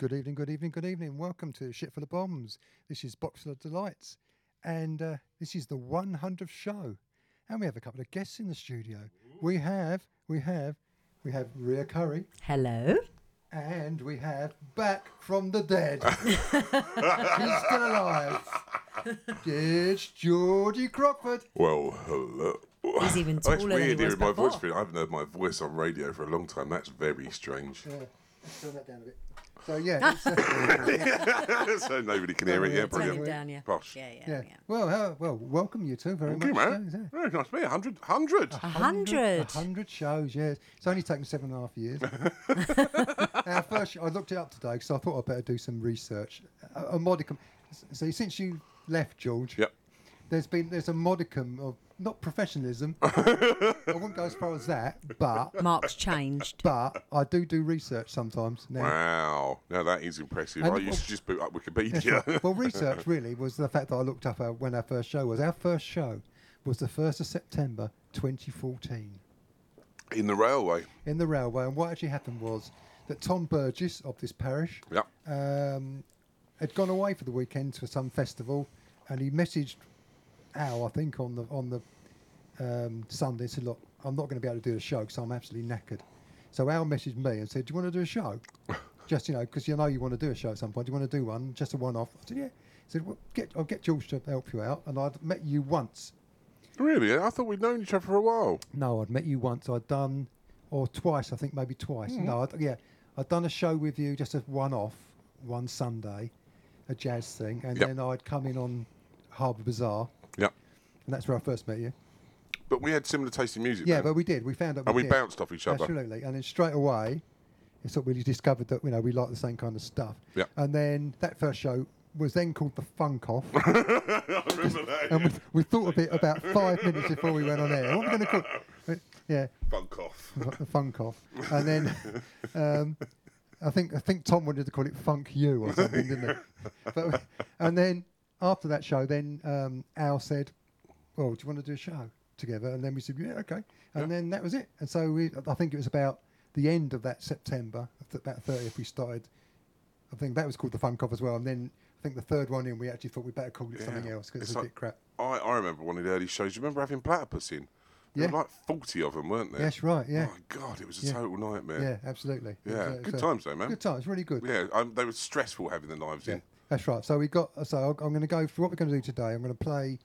Good evening, good evening, good evening. Welcome to Shit for the Bombs. This is Box of Delights, and uh, this is the 100th show. And we have a couple of guests in the studio. We have, we have, we have Rhea Curry, Hello. and we have back from the dead. She's still alive. It's Georgie Crockford. Well, hello. He's even Oh, it's taller than he weird was hearing my voice. I haven't heard my voice on radio for a long time. That's very strange. Yeah, let's turn that down a bit. So yeah, it's, uh, so nobody can hear it. Yeah, Turn Turn brilliant. down, yeah. Posh. Yeah, yeah, yeah. yeah. Well, uh, well, welcome you two very Thank you, much. man. so, yeah. Very nice to meet you. 100. 100. A hundred. A hundred shows, yes. It's only taken seven and a half years. Our first, I looked it up today because I thought I'd better do some research. A, a modicum. So since you left, George, Yep. there's been there's a modicum of not professionalism. I wouldn't go as far as that, but Mark's changed. but I do do research sometimes. Now, Wow. Now that is impressive. And I the- used to just boot up That's Wikipedia. right. Well, research really was the fact that I looked up our, when our first show was. Our first show was the first of September, 2014. In the railway. in the railway. And what actually happened was that Tom Burgess of this parish Yep. um, had gone away for the weekend for some festival, and he messaged Al, I think, on the on the um, Sunday. Said, "Look, I'm not going to be able to do the show because I'm absolutely knackered." So Al messaged me and said, "Do you want to do a show?" Just you know, because you know you want to do a show at some point. Do you want to do one, just a one-off? I said, "Yeah." He said, well, "Get, I'll get George to help you out." And I'd met you once. Really? I thought we'd known each other for a while. No, I'd met you once. I'd done, or twice, I think, maybe twice. No, I'd, yeah, I'd done a show with you, just a one-off, one Sunday, a jazz thing, and Yep. then I'd come in on Harbour Bazaar, Yep. and that's where I first met you. But we had similar taste in music. Yeah, but we did. We found out. And we did. bounced off each other. Absolutely, and then straight away, it's sort of we discovered that you know we like the same kind of stuff. Yep. And then that first show was then called the Funk Off. I remember that. and we, we thought of it about five minutes before we went on air. What are we going to call? it? Yeah, Funk off. the funk off, and then um, I think I think Tom wanted to call it Funk You or something, didn't he? But and then after that show, then um, Al said, "Well, do you want to do a show together?" And then we said, "Yeah, okay." And then that was it. And so we, I think it was about the end of that September, about thirtieth, we started. I think that was called the Funk Off as well. And then I think the third one in, we actually thought we better call it something else because It's it's a like- bit crap. I, I remember one of the early shows. You remember having platypus in? There Yeah. were like 40 of them, weren't there? That's right. Yeah. Oh, my God, it was a Yeah. total nightmare. Yeah, absolutely. It was, Yeah, uh, good so- times though, man. Good times, really good. Yeah, um, they were stressful having the knives Yeah, in. that's right. So we got. So I'm going to go for what we're going to do today. I'm going to play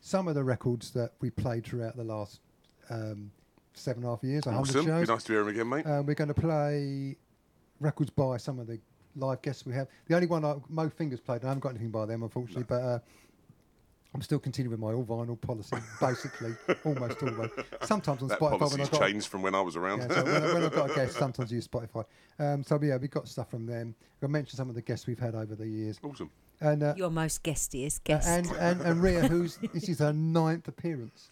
some of the records that we played throughout the last um, seven and a half years, a hundred Awesome. Be nice to hear them again, mate. Um, we're going to play records by some of the live guests we have. The only one I, Mo Fingers played, and I haven't got anything by them, unfortunately, but. Uh, I'm still continuing with my all vinyl policy, basically, almost always. Sometimes on that Spotify when got changed from when I was around. yeah, so when, I- when I've got a guest, sometimes I use Spotify. Um, so yeah, we've got stuff from them. I'll mention some of the guests we've had over the years. awesome. And uh, Your most guestiest guest. and, and and Ria, who's this is her ninth appearance.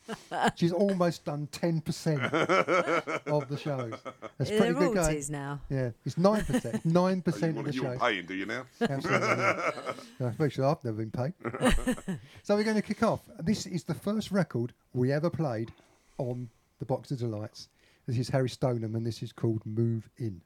She's almost done ten percent of the shows. That's pretty good going. now. Yeah, it's nine percent. Nine percent of want the you want shows. paying, do you now? Absolutely. Yeah. Yeah, make I've never been paid. so we're going to kick off. This is the first record we ever played on the Box of Delights. This is Harry Stoneham, and this is called Move In.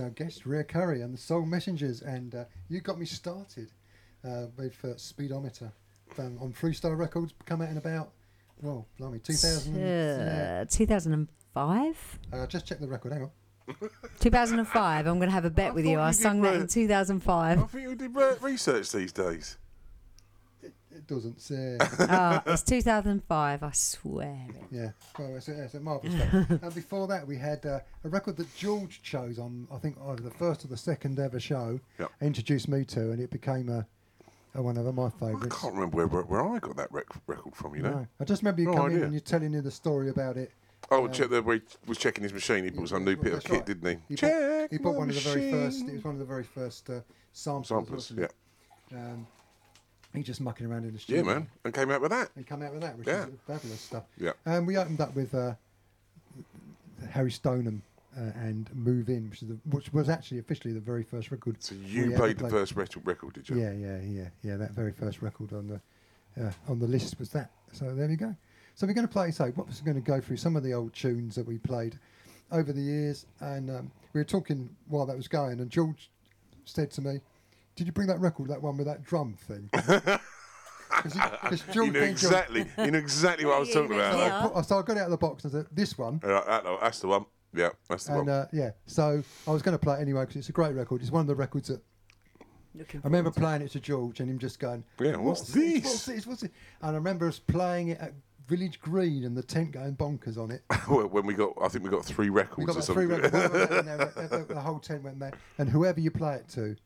our guest, Ria Curry and the Soul Messengers, and uh, you got me started uh, with uh, Speedometer um, on Freestyle Records, come out in about, well, blimey, 2000, 2005? I just checked the record, hang on. 2005, I'm going to have a bet with you. you I sung that in 2005. I think you did research these days. It doesn't say. oh, it's 2005, I swear. Yeah, well, it's, a, it's a marvellous and before that, we had uh, a record that George chose on, I think, either the first or the second ever show, yep. introduced me to, and it became a, a one of my favourites. I can't remember where, where, where I got that rec- record from, you know. No. I just remember you no coming and you're telling me the story about it. Oh, um, check the way he was checking his machine. He bought some new bit of kit, right. didn't he? He, Check bought, he bought one of the very first. It was one of the very first uh, samplers. Yeah. Um, He's just mucking around in the studio. Yeah, man. And came out with that. And came out with that, which Yeah. is fabulous stuff. Yeah. And we opened up with uh, Harry Stoneham uh, and Move In, which, is the, which was actually officially the very first record. So you played the first record, record did you? Yeah, yeah, yeah, yeah. That very first record on the uh, on the list was that. So there we go. So we're going to play. So what was going to go through some of the old tunes that we played over the years, and um, we were talking while that was going, and George said to me, "Did you bring that record, that one with that drum thing?" Because You knew exactly, you knew exactly what I was talking you about. know. I, so I got it out of the box and I said, "This one." Yeah, that's the one. Yeah, that's the And one. uh, yeah, so I was going to play it anyway because it's a great record. It's one of the records that Looking I remember playing it to George and him just going, Yeah, what's What's this?" What's this? What's this? And I remember us playing it at Village Green and the tent going bonkers on it. Well, when we got, I think we got three records We got or about three something. records. one of them, and then the, the whole tent went mad. And whoever you play it to,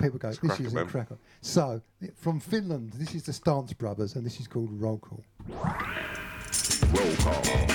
people go, this is man." incredible. So, from Finland, this is the Stance Brothers and this is called Roll Call. Roll call.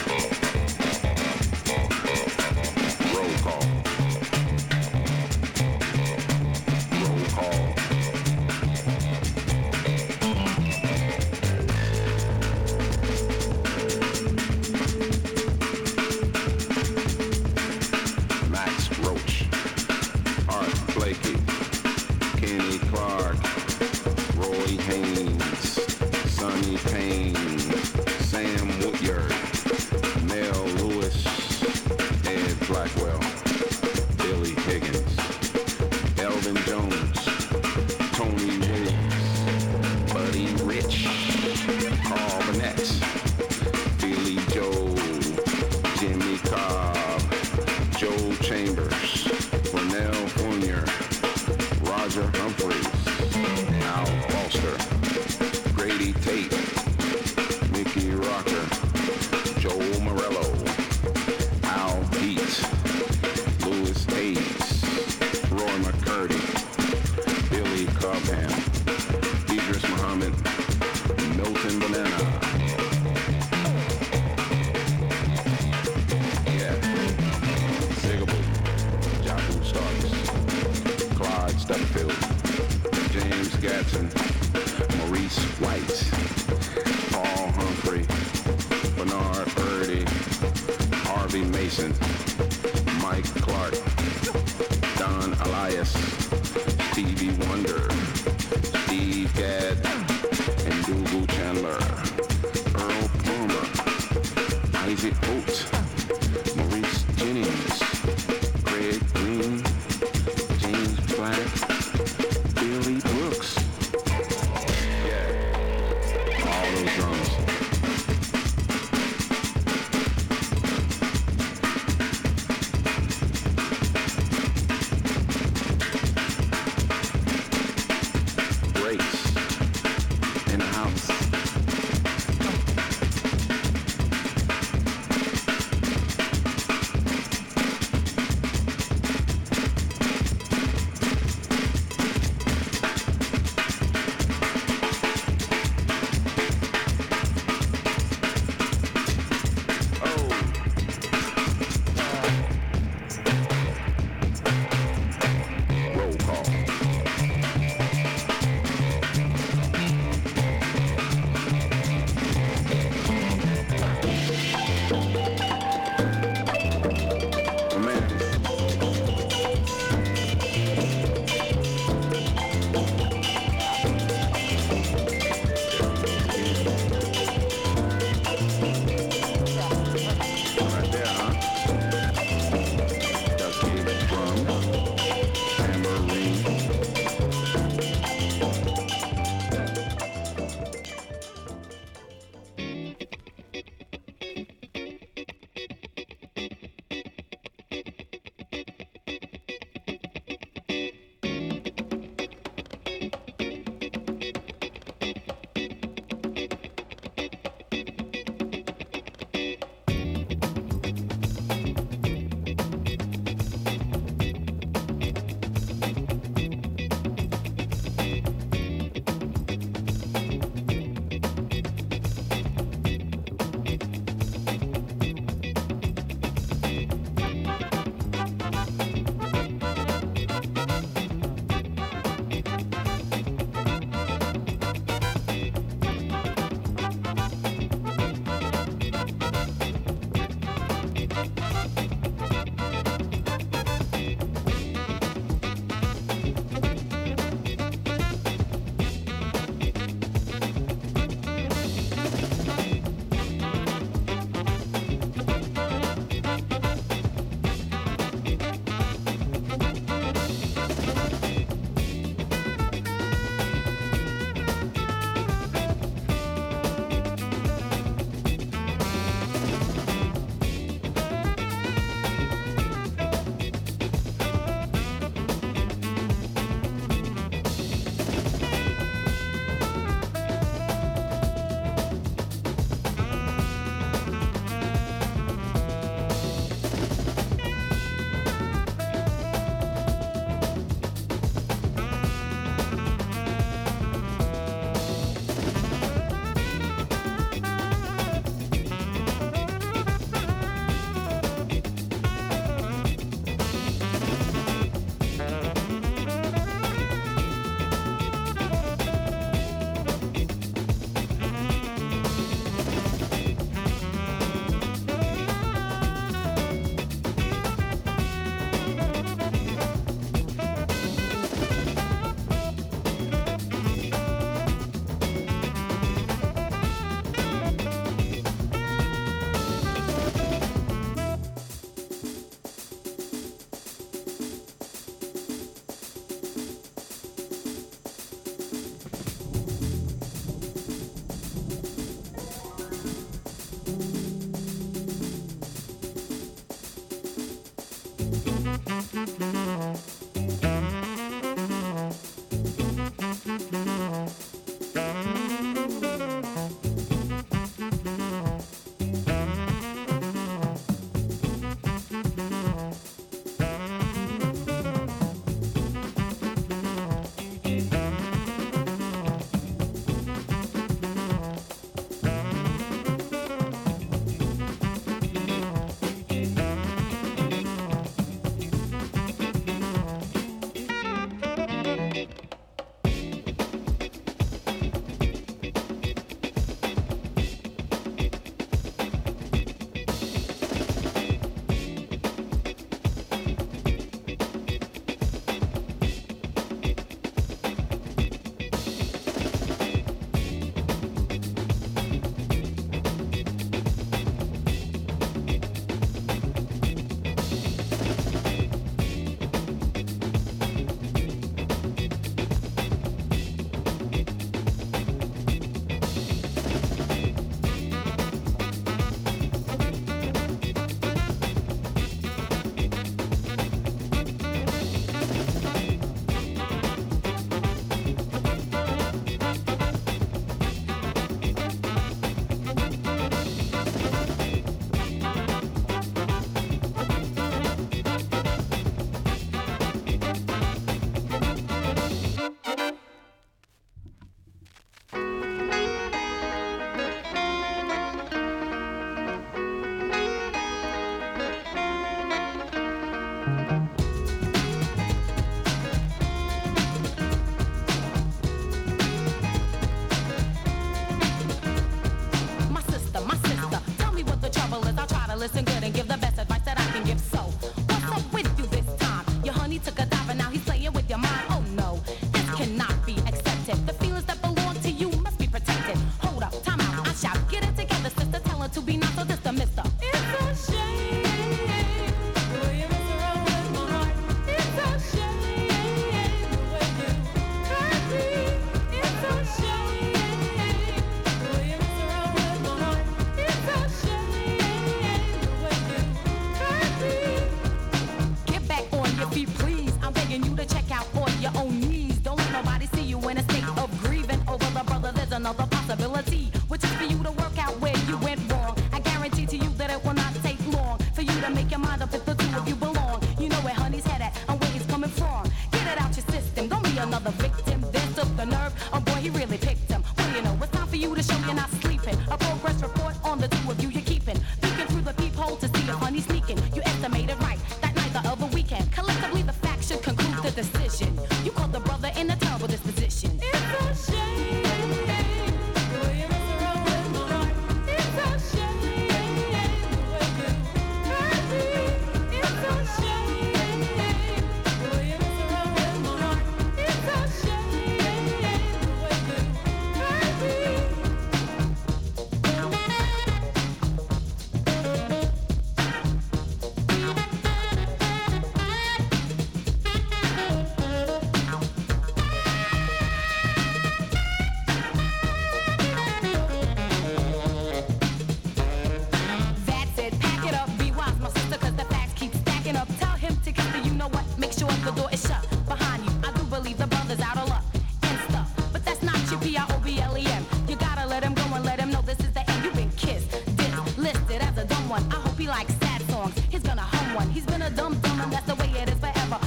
He likes sad songs. He's gonna hum one. He's been a dumb dumb, and that's the way it is forever.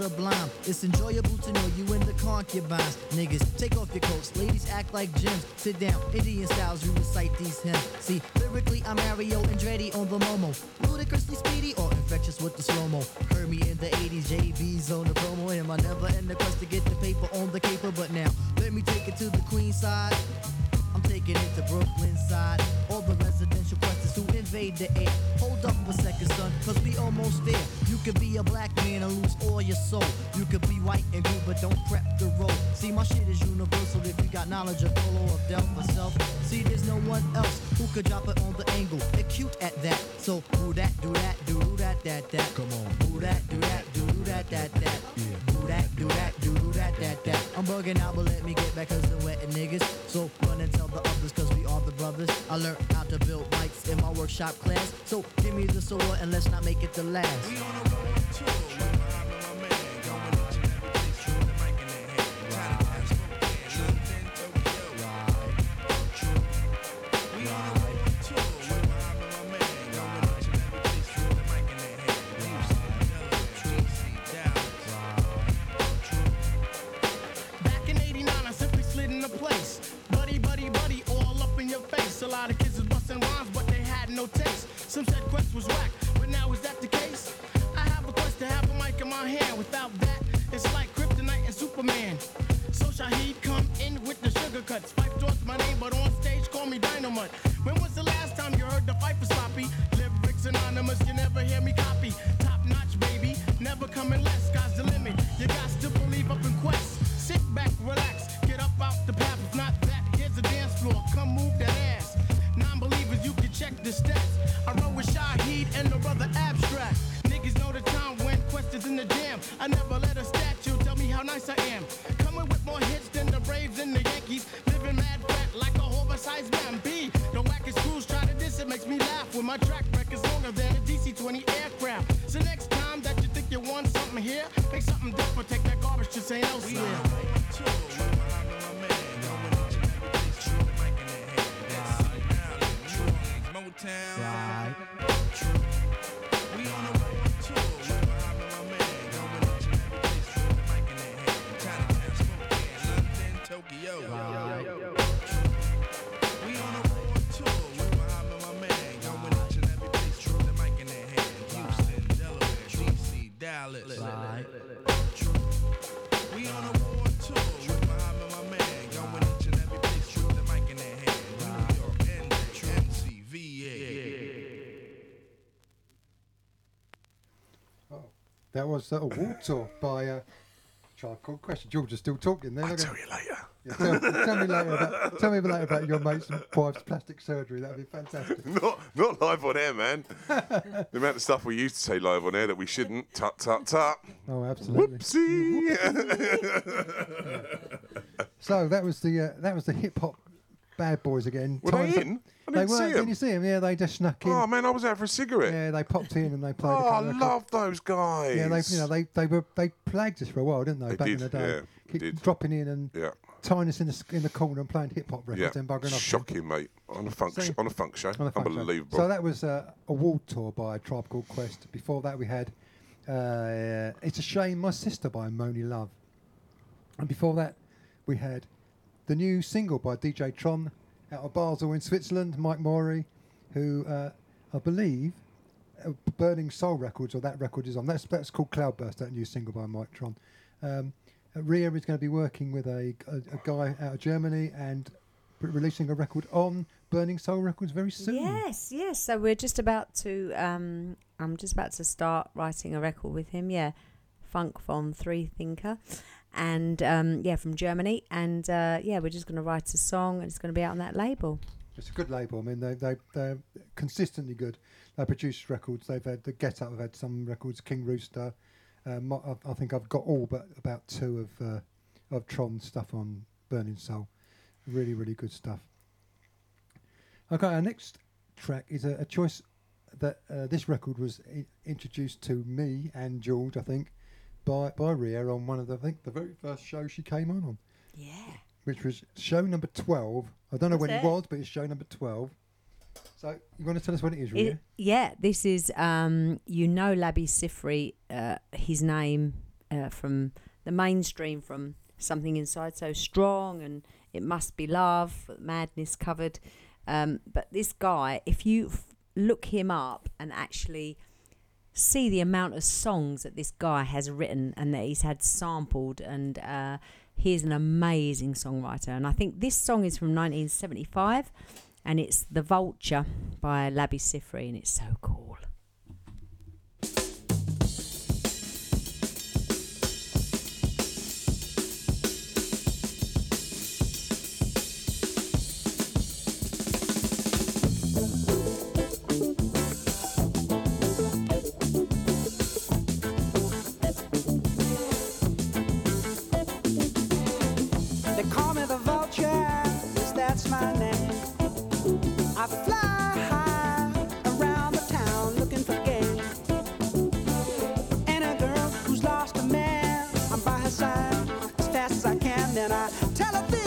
sublime. It's enjoyable to know you in the concubines. Niggas, take off your coats. Ladies, act like gems. Sit down, Indian styles, you recite these hymns. That garbage to St. Elsewhere. Was uh, a walk tour by uh, Tribe Called Quest. George is still talking there. I'll tell you later. Yeah, tell, tell me later about tell me later about your mate's wife's plastic surgery. That'd be fantastic. Not, not live on air, man. the amount of stuff we used to say live on air that we shouldn't. Tut, tut, tut. Oh, absolutely. Whoopsie. So that was the uh, that was the hip hop bad boys again. Were they Times up- in? I didn't were. see. Didn't you see them? Yeah, they just snuck in. oh, man, I was out for a cigarette. Yeah, they popped in and they played. a oh, I couple of love those guys. Yeah, they you know they they were they plagued us for a while, didn't they? They back in did, the day, yeah, Keep did. dropping in and Yeah. tying us in the s- in the corner and playing hip hop records Yeah, and buggering off. shocking, mate. On a funk, So- on a funk show, on the show. unbelievable. So that was uh, a world tour by Tribe Called Quest. Before that, we had uh, "It's a Shame My Sister" by Monie Love, and before that, we had the new single by DJ Tron out of Basel in Switzerland, Mike Morey, who uh, I believe uh, Burning Soul Records or that record is on. That's that's called Cloudburst. That new single by Mike Tron. Um, uh, Ria is going to be working with a, a, a guy out of Germany and releasing a record on Burning Soul Records very soon. Yes, yes. So we're just about to. Um, I'm just about to start writing a record with him. Yeah, Funk von Three Thinker, and um, yeah, from Germany. And uh, yeah, we're just going to write a song, and it's going to be out on that label. It's a good label. I mean, they they they're consistently good. They produce records. They've had the Get Up. Have had some records. King Rooster. Um, I, think I've got all but about two of uh, of Tron stuff on Burning Soul. Really, really good stuff. Okay, our next track is a, a choice that uh, this record was I- introduced to me and George, I think, by by Ria on one of the I think the very first show she came on on Yeah. which was show number 12. I don't know That's when it it. was, but it's show number 12. So, you want to tell us what it is, Ria? It, yeah, this is um, you know Labi Siffre, uh, his name uh, from the mainstream from something inside so strong and it must be love, madness covered. Um, but this guy, if you f- look him up and actually see the amount of songs that this guy has written and that he's had sampled and uh, he's an amazing songwriter. And i think this song is from 1975 and it's the vulture by Labi Siffre and it's so cool by her side as fast as I can. Then I tell her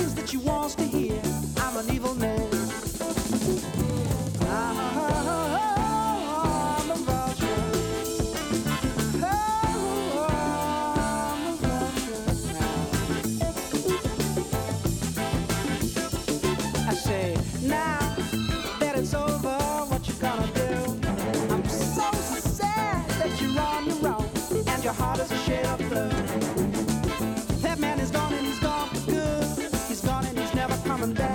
from there.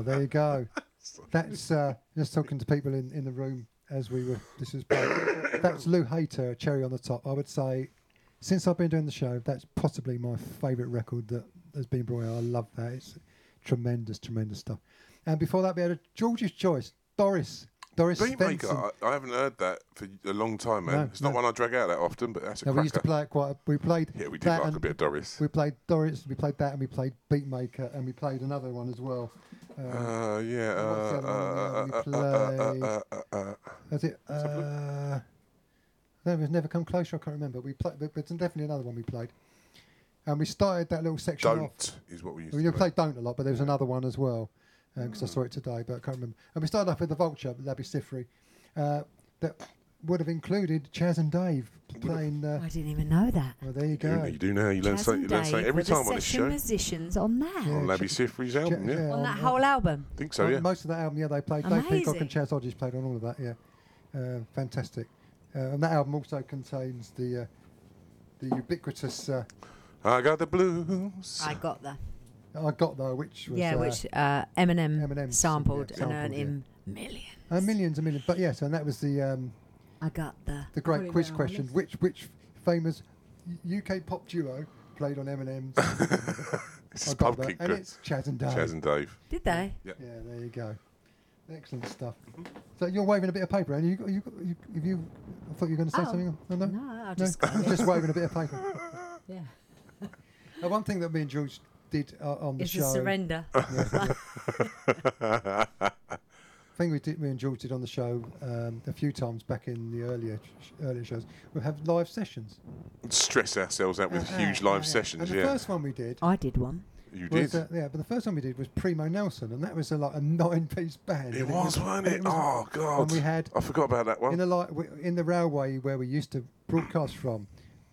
Oh, there you go. That's uh, just talking to people in, in the room as we were. This is that's Lou Hayter, Cherry on the Top. I would say, since I've been doing the show, that's possibly my favourite record that has been brought out. I love that. It's tremendous, tremendous stuff. And before that, we had a George's Choice, Doris. Doris Beatmaker, I, I haven't heard that for a long time, man. No, it's not no. one I drag out that often, but that's a No, we used to play it quite. A, we played. Yeah, we did like a bit of Doris. We played Doris. We played that, and we played Beatmaker, and we played another one as well. Um, Uh, yeah. what's the Uh, other one uh, we uh, uh, uh, uh, uh, uh, Was it? Uh, no, we've never come closer. I can't remember. We played, but it's definitely another one we played. And we started that little section off. Don't is what we used We to played Don't a lot, but there was another one as well because I Mm. saw it today, but I can't remember. And we started off with the Vulture, Labi Siffre, uh, that would have included Chas and Dave playing. Uh, I didn't even know that. well, there you You, go. you do now. You learn Chas something, you learn something every time on this show. musicians on that. Yeah, on Labi Ch- Siffre's Ch- album, yeah. yeah, on that whole album. I think so, On yeah. Most of that album, yeah, they played. Dave Peacock and Amazing. Chas Hodges played on all of that, yeah. Uh, fantastic. Uh, and that album also contains the uh, the ubiquitous uh, I got the blues. I got the. I Got Though, which was. Yeah, uh, which uh, Eminem, Eminem sampled, yeah, and earned yeah. him millions. Uh, millions and millions. But yes, and that was the um, I got the. the great Put it quiz down, question. let's- Which which famous UK pop duo played on Eminem's? This I is got Pumpkin that. And it's Chas and Dave. Chas and Dave. Did they? Yeah. Yeah, there you go. Excellent stuff. So you're waving a bit of paper, and you, got- you, got- you, have you? I thought you were going to say Oh, something. No, no, no, I no? just- You're just waving a bit of paper. Yeah. Uh, one thing that me and George did uh, on the It's show. a surrender. thing we did, me and George did on the show um, a few times back in the earlier sh- earlier shows. We have live sessions. Stress ourselves out with Uh, huge uh, live uh, sessions, And the yeah. first one we did, I did one. You was, did? uh, yeah, but the first one we did was Primo Nelson, and that was a, like a nine-piece band. It and was, wasn't and it? was- Oh, God. And we had I forgot about that one. in the like in the railway where we used to broadcast from.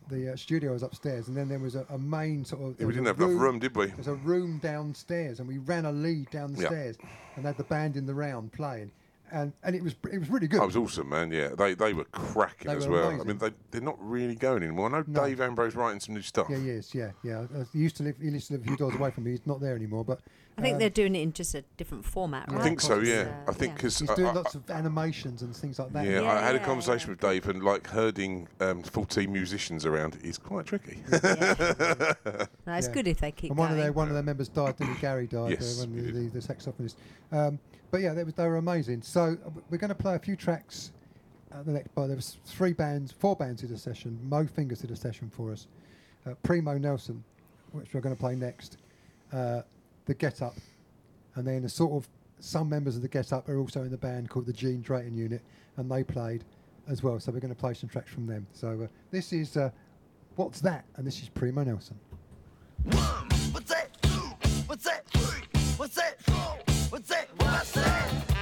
The uh, studio was upstairs, and then there was a, a main sort of. Yeah, we didn't have enough room, did we? There's a room downstairs, and we ran a lead down the Yeah. stairs, and had the band in the round playing, and and it was it was really good. That was awesome, man. Yeah, they they were cracking They as were well. I mean, they they're not really going anymore. I know No. Dave Ambrose writing some new stuff. Yeah, he is. Yeah, yeah. I, I used to live. He used to live a few doors away from me. He's not there anymore, but I think um, they're doing it in just a different format, right? I think so. Yeah, uh, I think yeah. because he's doing lots of animations and things like that. Yeah, Yeah, I had a yeah, conversation with Dave, and like herding um, 14 musicians around is quite tricky. No, it's Yeah. good if they keep and one going. of their one of their members died. Didn't? Gary died. Yes, uh, one of the, did. the, the saxophonist. Um, but yeah, they, was, they were amazing. So uh, we're going to play a few tracks. Uh, the next, but there was three bands, four bands did a session. Mo Fingers did a session for us. Uh, Primo Nelson, which we're going to play next. Uh, the Get Up, and then a sort of some members of the Get Up are also in the band called the Gene Drayton Unit, and they played as well. So we're going to play some tracks from them. So uh, this is uh, what's that, and this is Primo Nelson. What's that? What's that? What's that? What's that? What's that?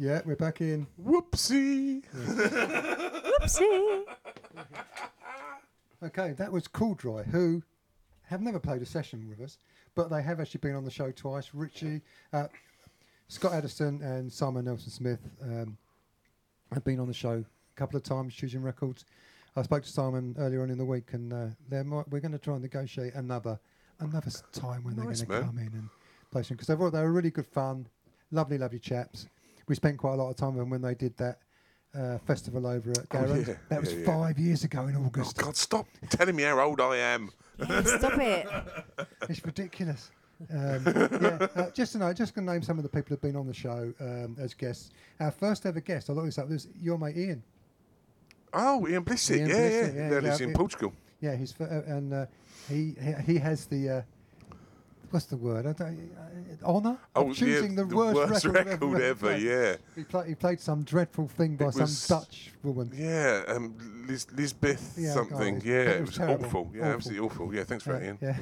Yeah, we're back in. Whoopsie. Whoopsie. Okay, that was Cool Dry, who have never played a session with us, but they have actually been on the show twice. Richie, uh, Scott Addison, and Simon Nelson Smith um, have been on the show a couple of times, choosing records. I spoke to Simon earlier on in the week, and uh, they're mi- we're going to try and negotiate another another s- time when Nice, they're going to come in and play some because they were they were really good fun, lovely, lovely chaps. We spent quite a lot of time with them when they did that uh, festival over at Oh, yeah, That was yeah, yeah. five years ago in Oh August. God, stop telling me how old I am. Yeah, stop it. it's ridiculous. Um, yeah, uh, just to know, just going to name some of the people who've been on the show um, as guests. Our first ever guest, I looked this up, was your mate Ian. Oh, Ian Blissett. Ian yeah, Blissett, yeah, yeah, That yeah, lives in it- Portugal. Yeah, he's f- uh, and uh, he, he he has the uh, what's the word? I don't, uh, honor Oh, choosing yeah, the, worst, record, record ever, yeah. He, play, he played some dreadful thing by It some was- Dutch woman. Yeah, um, Liz, Lisbeth Yeah, something. oh, yeah, it it was was, terrible, awful. Yeah, awful. absolutely awful. Yeah, thanks for that, Ian. Yeah.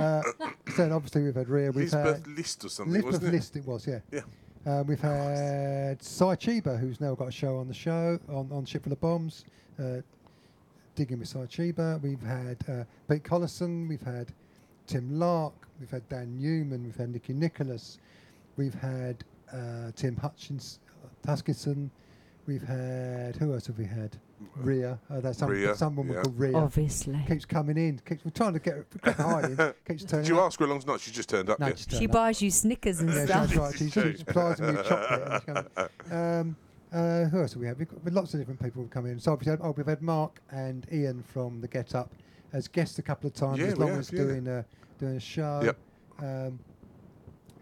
Uh, so then obviously we've had Rhea. We've Lisbeth had List or something, Lisbeth wasn't it? List it was, yeah. Yeah. Um, we've had Cy Chiba, who's now got a show on the show on, on Ship Full of Bombs, uh, digging with Cy Chiba. We've had uh, Pete Collison. We've had Tim Lark. We've had Dan Newman. We've had Nicky Nicholas. We've had uh, Tim Hutchins, Huskinson. We've had who else have we had? Rhea. Uh, that's some, Rhea, some woman yeah. called Rhea. Obviously. Keeps coming in. Keeps we're trying to get her keep hiding. Keeps turning. Did you up. ask her along tonight? She just turned up. No, yeah. just She up. buys you Snickers and Yeah, stuff. that's right. She, she supplies me chocolate. and. Um, uh, who else have we had? We've got lots of different people who've come in. So we've had, oh, we've had Mark and Ian from the Get Up as guests a couple of times, Yeah, as long have, as yeah. doing a doing a show. Yep. Um,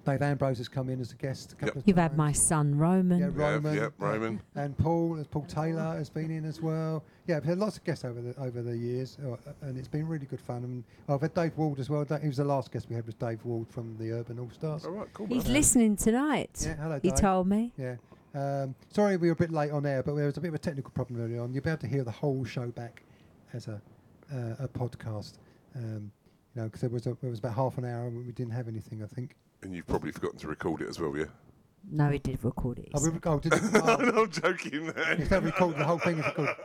Dave Ambrose has come in as a guest a couple Yep. of You've times. had my son Roman. Yeah, Roman. yep, uh, Roman. And Paul, Paul Taylor has been in as well. Yeah, we've had lots of guests over the over the years, uh, and it's been really good fun. And I've had Dave Ward as well. He was the last guest we had was Dave Ward from the Urban All Stars. All right, cool. He's man. listening tonight. Yeah, hello, He Dave. told me. Yeah. Um, sorry, we were a bit late on air, but there was a bit of a technical problem early on. You'll be able to hear the whole show back as a uh, a podcast. Um, you know, because there was a, there was about half an hour and we didn't have anything. I think. And you've probably forgotten to record it as well, yeah? No, he did record it. Oh, we, oh, did it? no, Oh, no, I'm oh. joking, man. it's not recorded. The whole thing is recorded.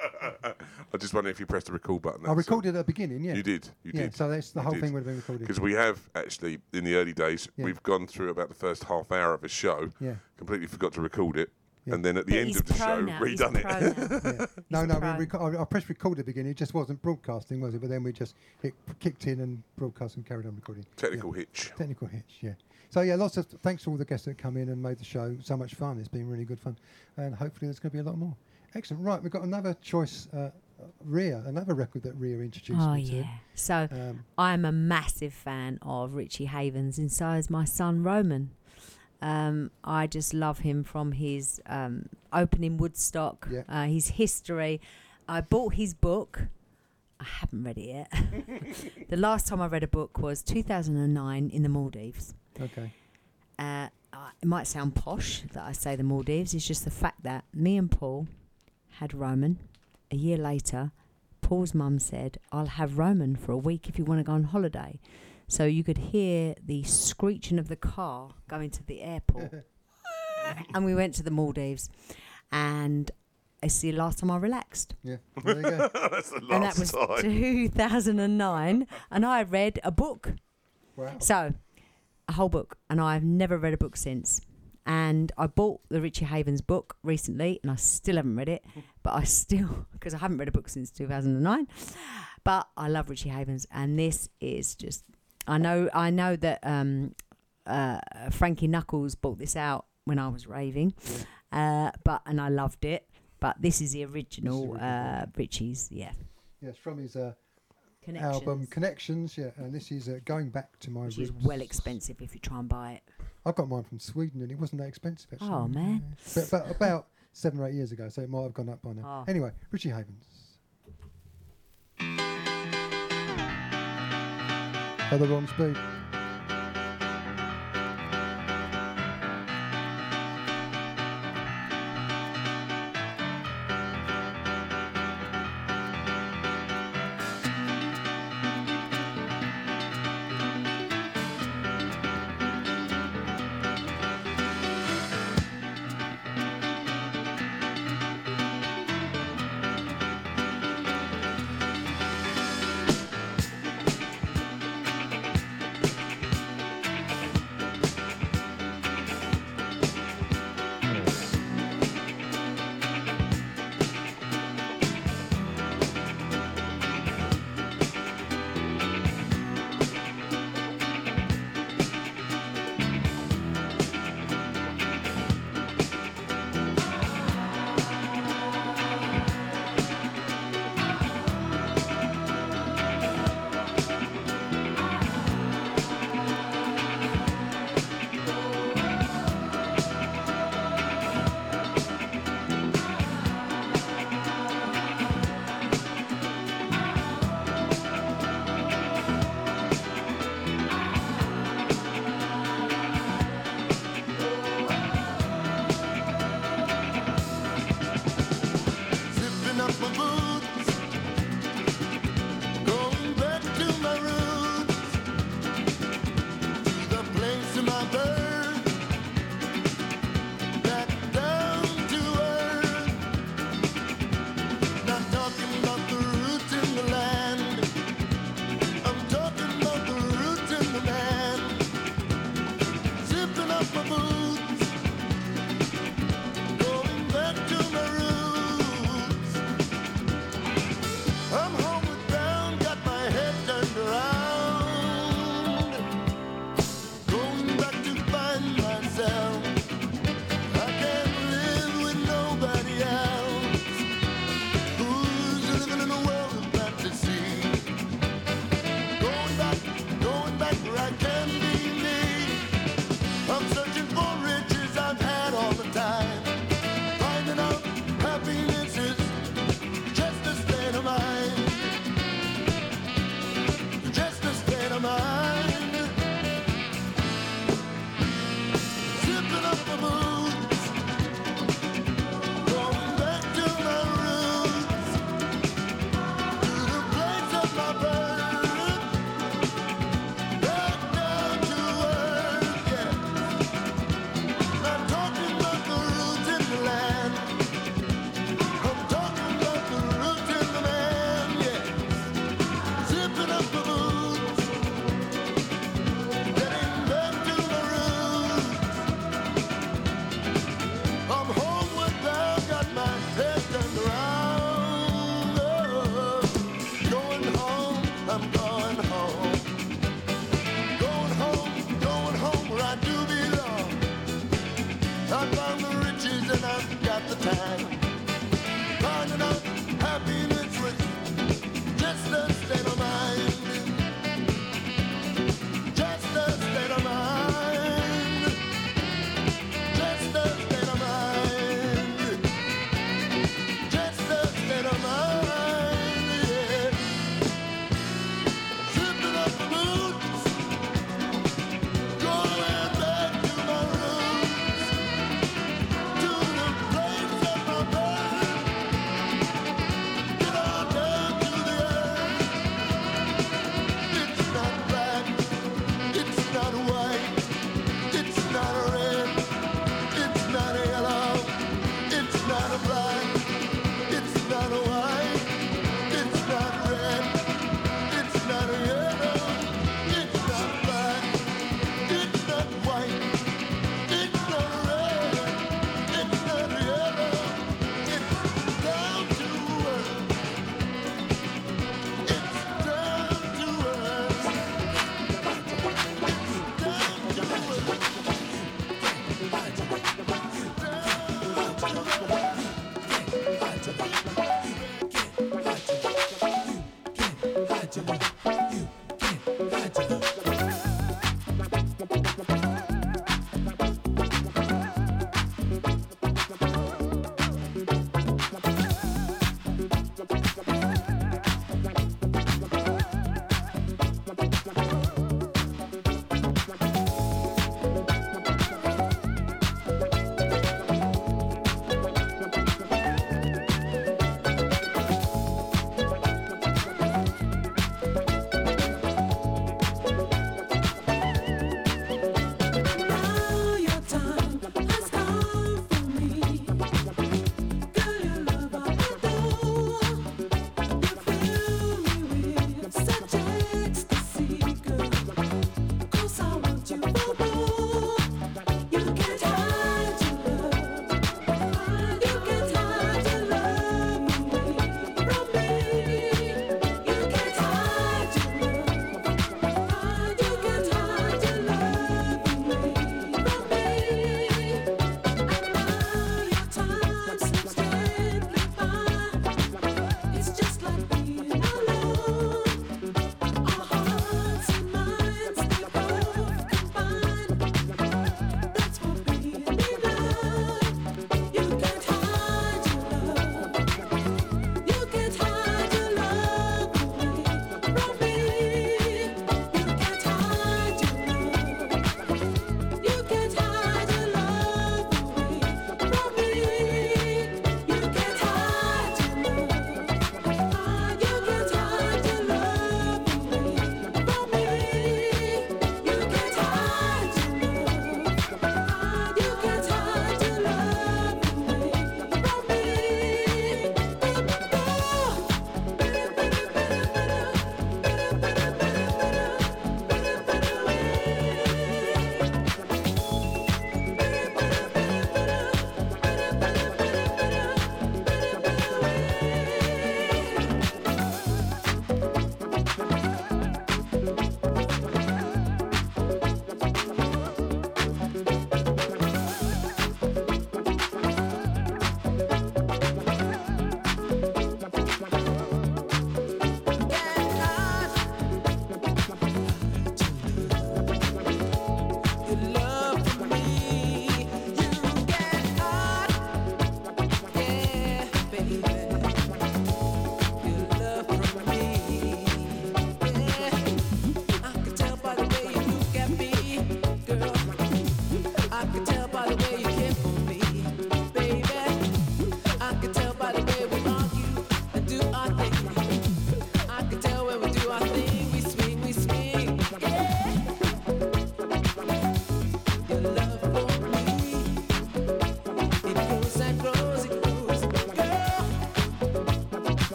I just wonder if you pressed the record button. I that's all. recorded at the beginning. Yeah. You did. You yeah. did. So that's the You whole did. thing would have been recorded. Because we have actually, in the early days, Yeah. we've gone through about the first half hour of a show, Yeah. completely forgot to record it, Yeah. and then at the But end of the show, now, redone pro it. Yeah. No, no, we reco- I, I pressed record at the beginning. It just wasn't broadcasting, was it? But then we just it kicked in and broadcast and carried on recording. Technical hitch. Technical hitch, yeah. So yeah, lots of thanks to all the guests that come in and made the show so much fun. It's been really good fun, and hopefully there's going to be a lot more. Excellent. Right, we've got another choice, uh, Rhea, another record that Rhea introduced Oh me to. yeah. So Um, I'm a massive fan of Richie Havens, and so is my son Roman. Um, I just love him from his um, opening Woodstock, Yeah. uh, his history. I bought his book. I haven't read it yet. the last time I read a book was 2009 in the Maldives. Okay. Uh, uh, it might sound posh that I say the Maldives. It's just the fact that me and Paul had Roman. A year later, Paul's mum said, I'll have Roman for a week if you want to go on holiday. So you could hear the screeching of the car going to the airport. and we went to the Maldives. And it's the last time I relaxed. Yeah. There you go. That's the and that was time. 2009. and I read a book. wow. So, a whole book, and I've never read a book since. And I bought the Richie Havens book recently, and I still haven't read it. But I still, because I haven't read a book since 2009. But I love Richie Havens, and this is just. I know, I know that um, uh, Frankie Knuckles bought this out when I was raving, uh, but and I loved it. But this is the original, uh, Richie's, yeah. Yes, from his uh, Connections. album Connections. Yeah, and this is uh, going back to my Which is roots. well expensive if you try and buy it. I got mine from Sweden, and it wasn't that expensive actually. Oh, man. But, but about seven or eight years ago, so it might have gone up by now. Oh. Anyway, Richie Havens. At the wrong speed.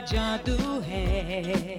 जादू है।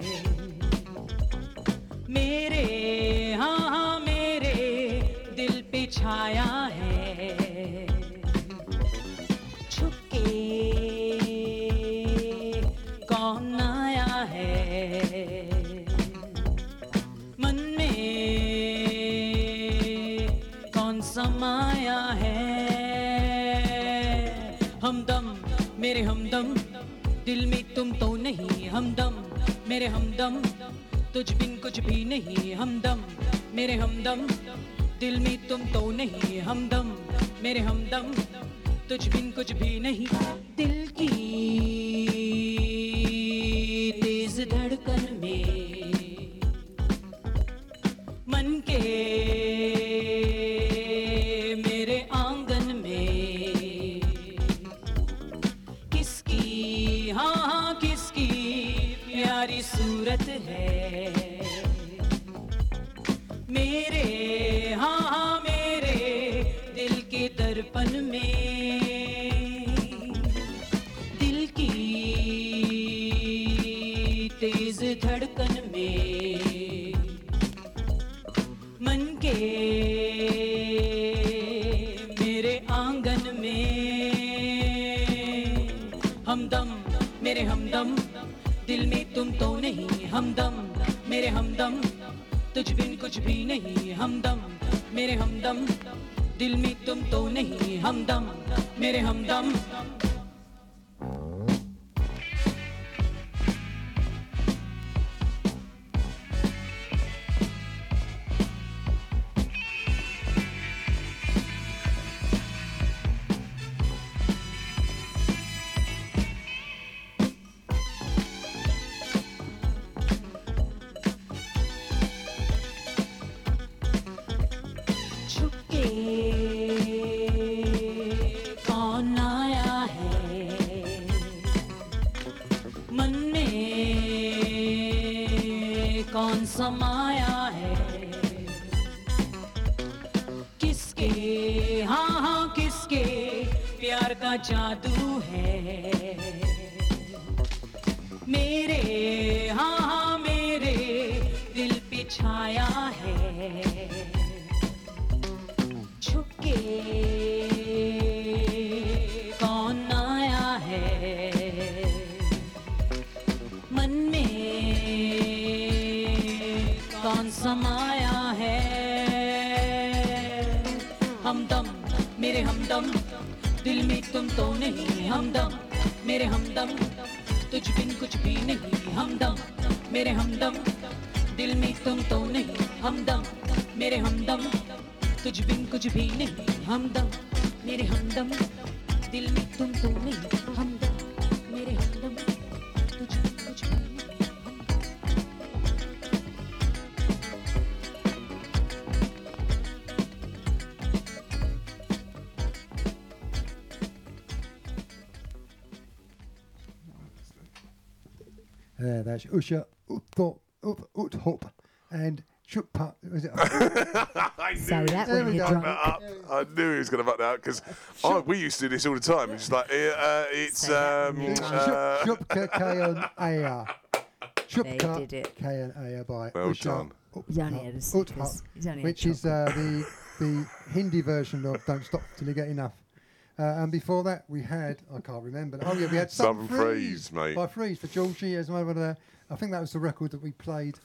जादू है। तुम तो नहीं हमदम, मेरे हमदम, तुझ बिन कुछ भी नहीं हमदम, मेरे हमदम, दिल में तुम तो नहीं हमदम, मेरे हमदम, तुझ बिन कुछ भी नहीं हमदम, मेरे हमदम, दिल में तुम तो नहीं Yeah, that's Usha, Upthorpe, Up, Uthup, and Chukpa. Was it? I So knew that he when was you're gonna drunk. that up. I knew he was going to fuck that up because we used to do this all the time. It's just like, uh, uh, it's. Say that Um, when you're drunk. uh, Shupka K and Aya. Shupka did it. K and Aya by Well Usha done. He's only had a Uthup, Snickers. He's only had which is uh, the the Hindi version of "Don't Stop Till You Get Enough." Uh, and before that, we had I can't remember. Oh yeah, we had Southern Southern Freeez, mate. by Freeez for Georgie as one of the. I think that was the record that we played.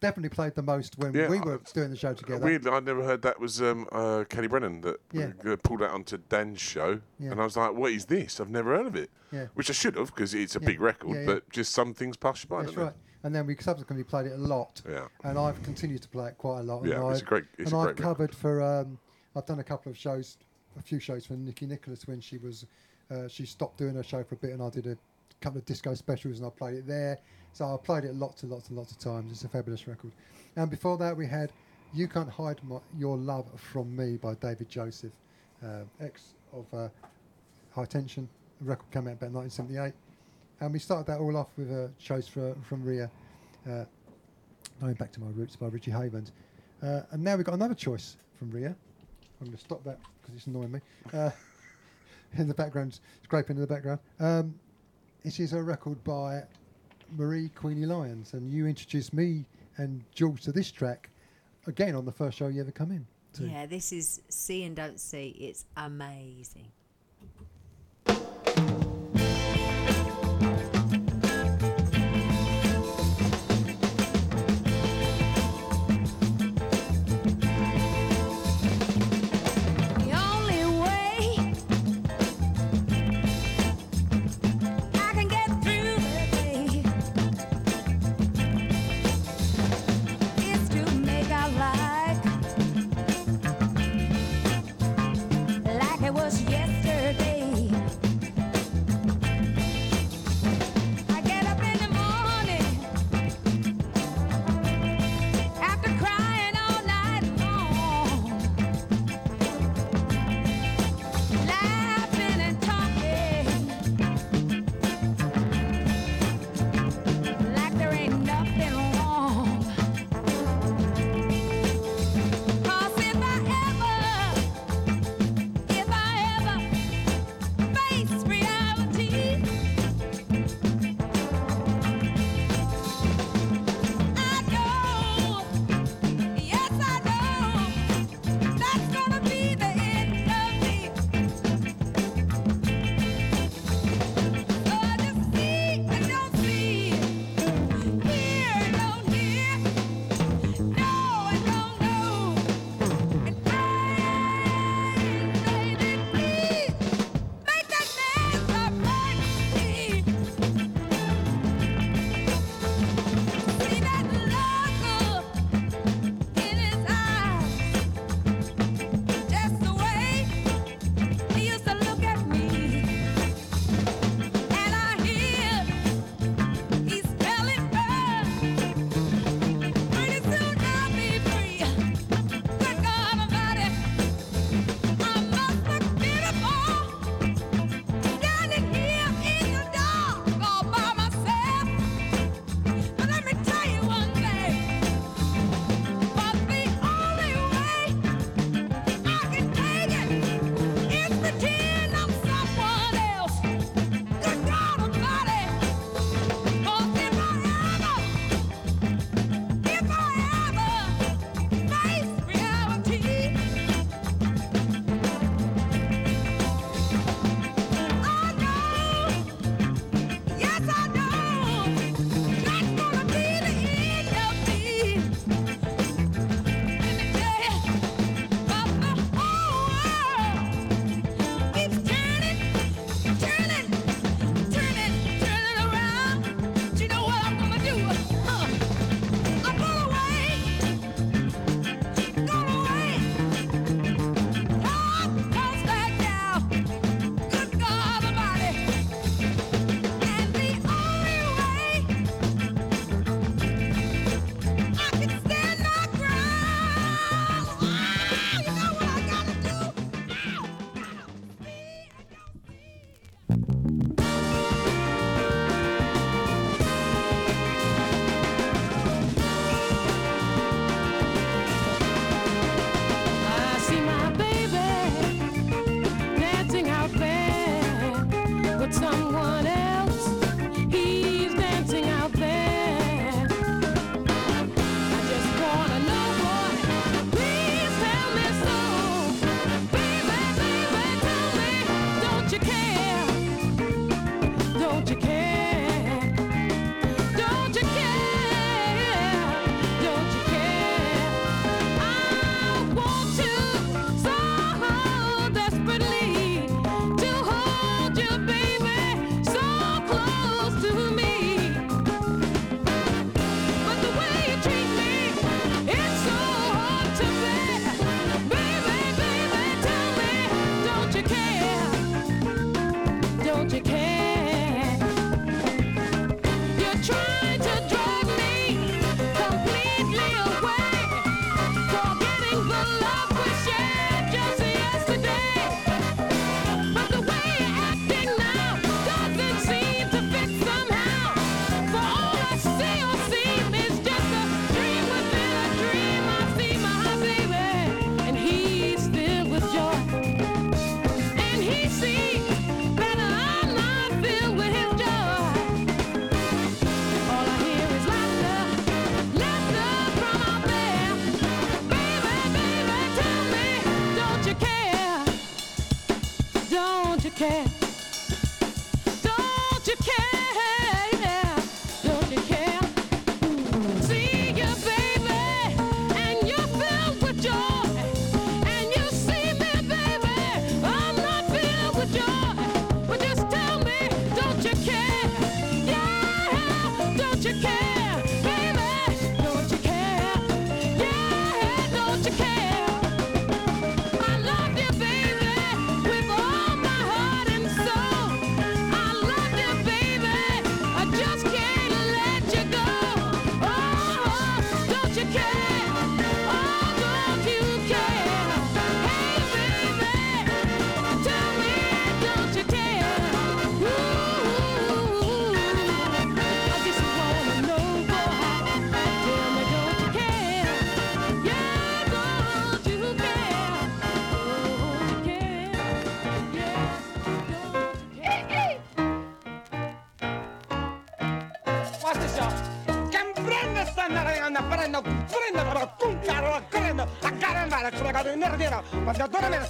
Definitely played the most when Yeah, we I- were doing the show together. Weirdly, I never heard that was um, uh, Kelly Brennan that Yeah. pulled that onto Dan's show, Yeah. and I was like, "What is this? I've never heard of it." Yeah. Which I should have because it's a big record, but just some things pass you by. That's right. And then we subsequently played it a lot. Yeah. And I've continued to play it quite a lot. Yeah, and it's I've- great- it's and I've record. covered for. Um, I've done a couple of shows, a few shows for Nikki Nicholas when she was. Uh, she stopped doing her show for a bit, and I did a couple of disco specials, and I played it there. So I played it lots and lots and lots of times. It's a fabulous record. And before that, we had "You Can't Hide My, Your Love from Me" by David Joseph, uh, ex of uh, Hi-Tension. The record came out about 1978. And we started that all off with a choice for, from Ria, uh, Going Back to My Roots by Richie Havens. Uh, and now we've got another choice from Ria. I'm going to stop that because it's annoying me. Uh, in the background, scraping in the background. Um, this is a record by Marie Queenie Lyons, and you introduced me and Jules to this track again on the first show you ever come in. to. Yeah, this is See and Don't See. It's amazing.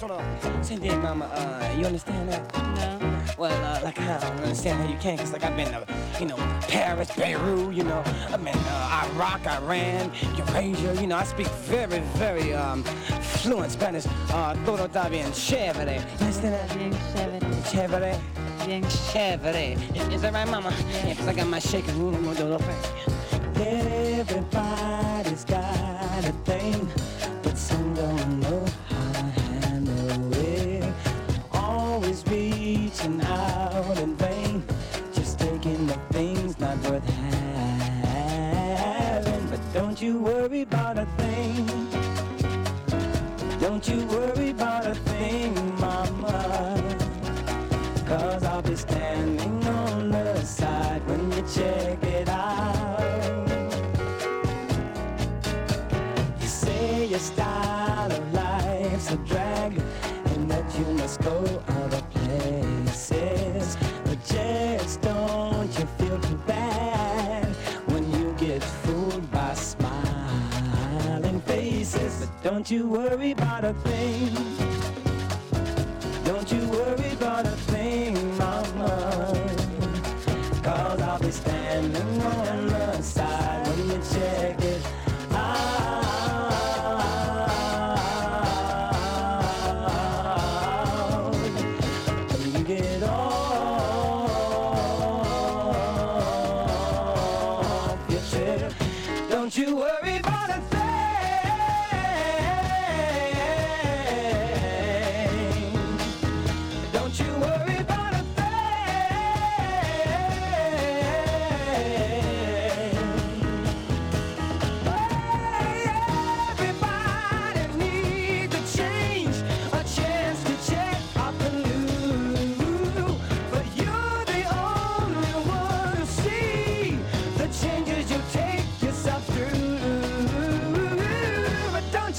sort of Cindy, mama, uh, you understand that? No. Well, uh, like I don't understand how you can, cause like I've been to, you know, Paris, Beirut, you know, I've been uh, Iraq, Iran, Eurasia, you know, I speak very, very um, fluent Spanish. Uh, todo está bien chévere. You understand that? Bien chévere. Chévere. Bien chévere. Is, that right, mama? Yeah, yeah I got my shaking room, I'm gonna. Everybody.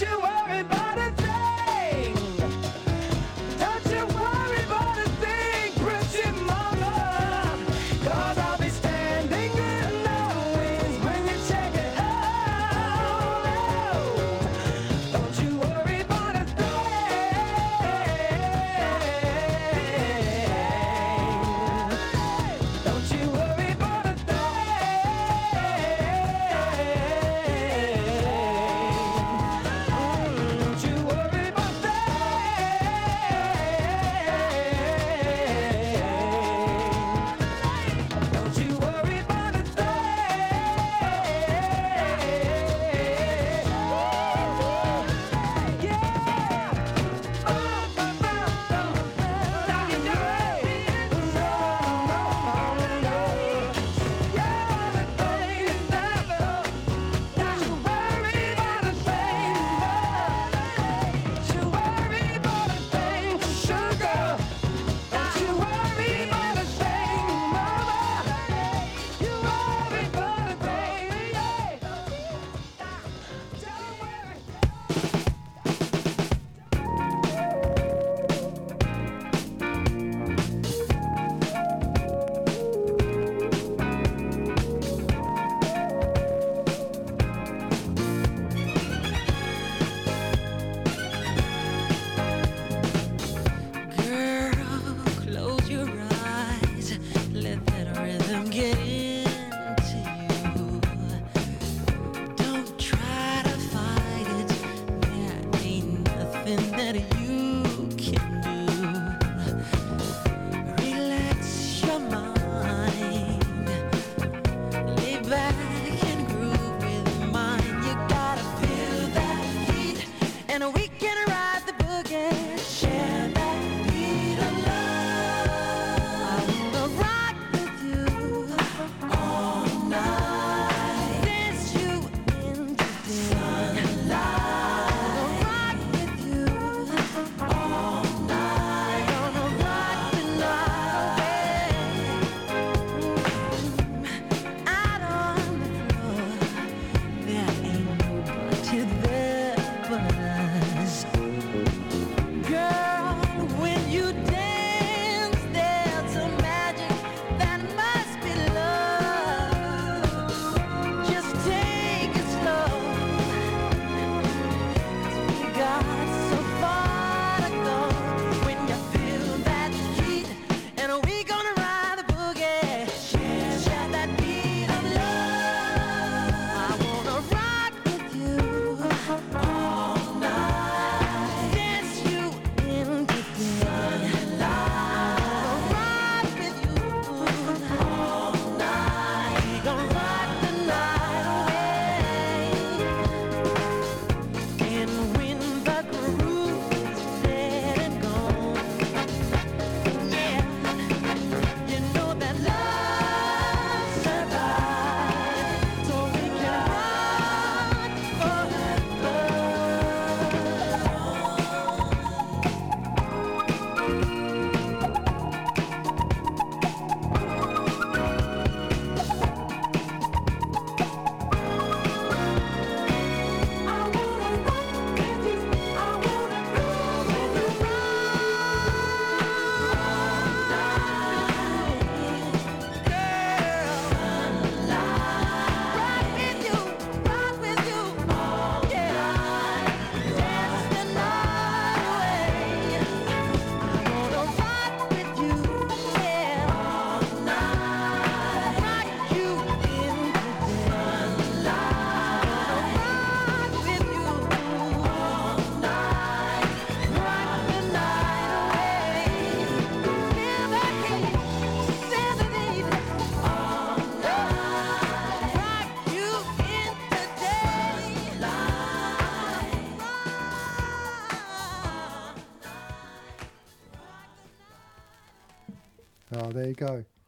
you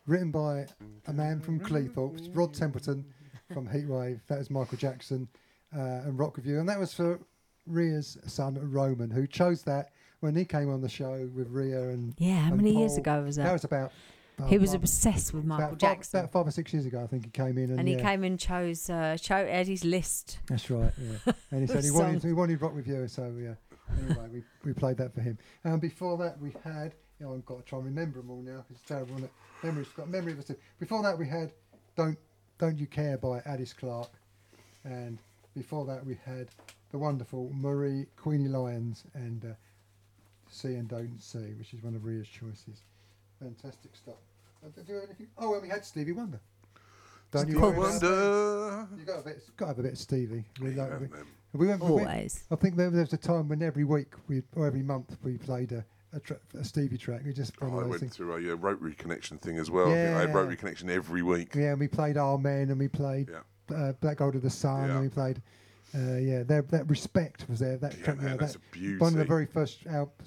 Written by a man from Cleethorpes, Rod Temperton from Heatwave. That was Michael Jackson uh, and Rock With You. And that was for Rhea's son, Roman, who chose that when he came on the show with Rhea and. Yeah, how and many years ago was that? That was about. He was five- obsessed with Michael about five- Jackson. About five or six years ago, I think he came in. And, and he yeah. came and chose uh, Eddie's list. That's right. Yeah. And he said he wanted, he wanted rock with you, so yeah. Anyway, we, we played that for him. And before that, we had. You know, I've got to try and remember them all now. It's terrible. Isn't it? Memory's got memory of us. too. Before that, we had "Don't Don't You Care" by Addis Clark, and before that, we had the wonderful Marie Queenie Lyons and uh, "See and Don't See," which is one of Rhea's choices. Fantastic stuff. Uh, did you do anything? Oh, and we had Stevie Wonder. Don't you Stevie worry about Wonder. You got a bit. Got to have a bit of Stevie. We, like, Yeah, we, man. we went, we went- Always. I think there, there was a time when every week we or every month we played a, a, tra- a Stevie track. We just Oh, I went things. through a uh, Rotary Connection thing as well. I, think I had Yeah. Rotary Connection every week. Yeah, and we played Amen and we played Yeah. uh, Black Gold of the Sun Yeah. and we played. Uh, yeah, there, that respect was there. That Yeah, track, man, yeah, that's that, a One of the very first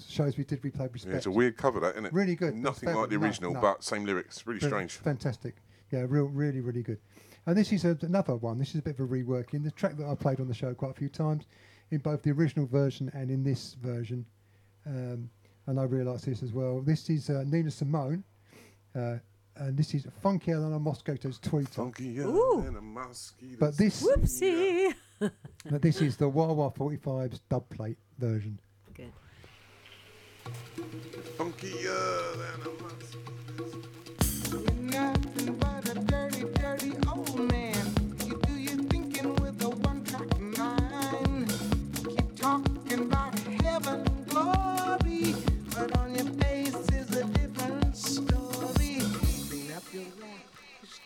shows we did, we played respect. Yeah, it's a weird cover, that isn't it? Really good. Nothing like the no, original, no. but same lyrics. Really Brilliant. strange. Fantastic. Yeah, real, really, really good. And this is a, another one. This is a bit of a reworking. The track that I played on the show quite a few times, in both the original version and in this version. Um, and I realised this as well. This is uh, Nina Simone, uh, and this is Funkier Than a Mosquito's Tweeter. Ooh. than a mosquito's But this, Whoopsie. but this is the Wah Wah 45's dub plate version. Good. Funkier than a mosquito's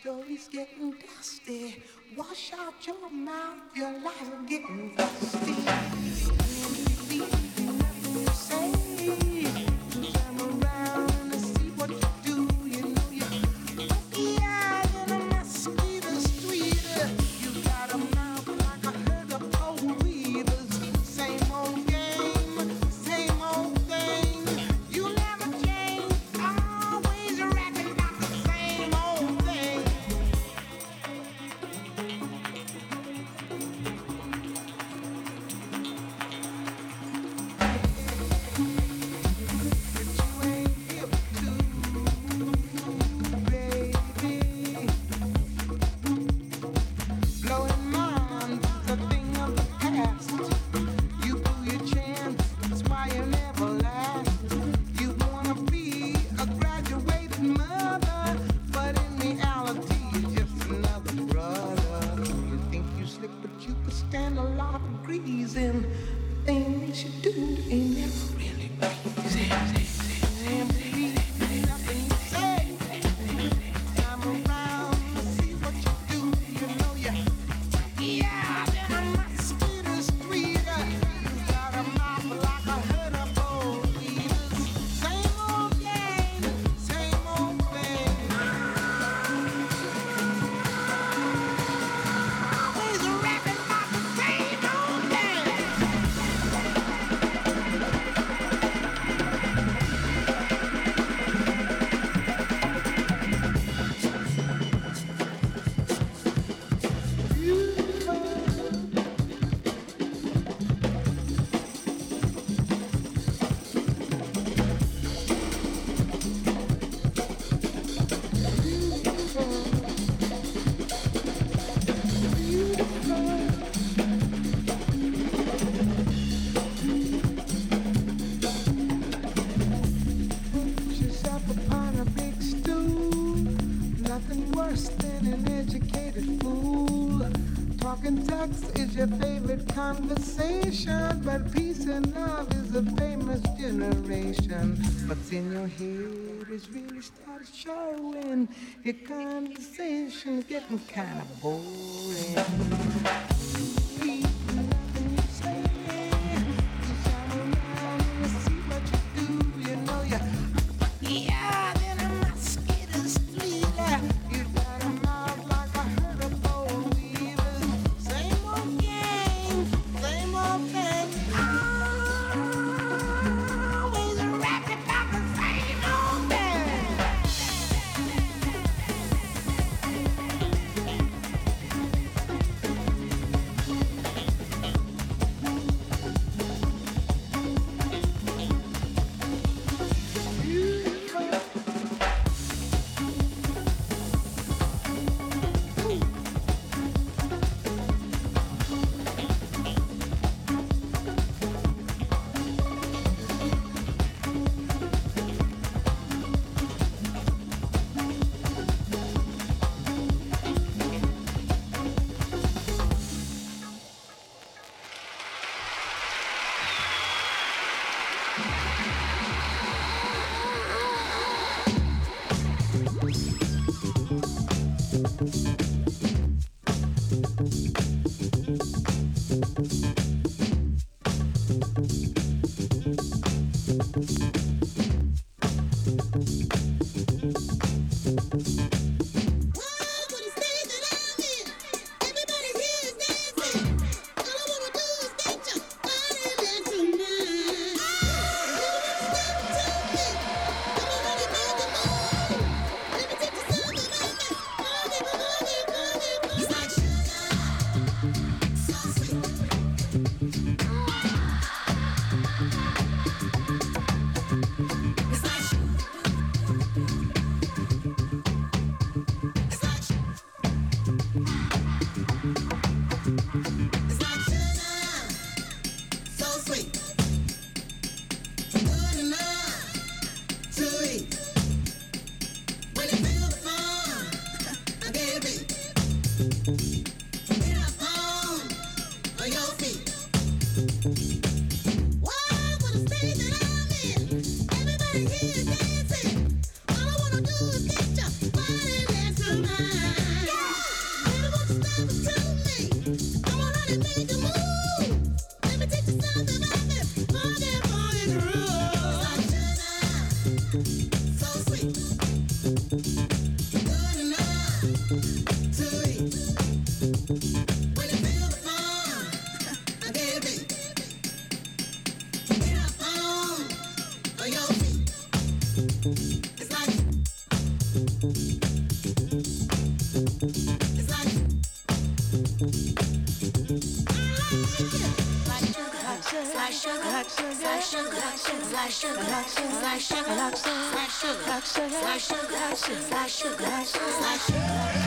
story's getting dusty. Wash out your mouth, your lies are getting dusty. Conversation, but peace and love is a famous generation. What's in your head is really started showing. Your conversation's getting kind of boring. It's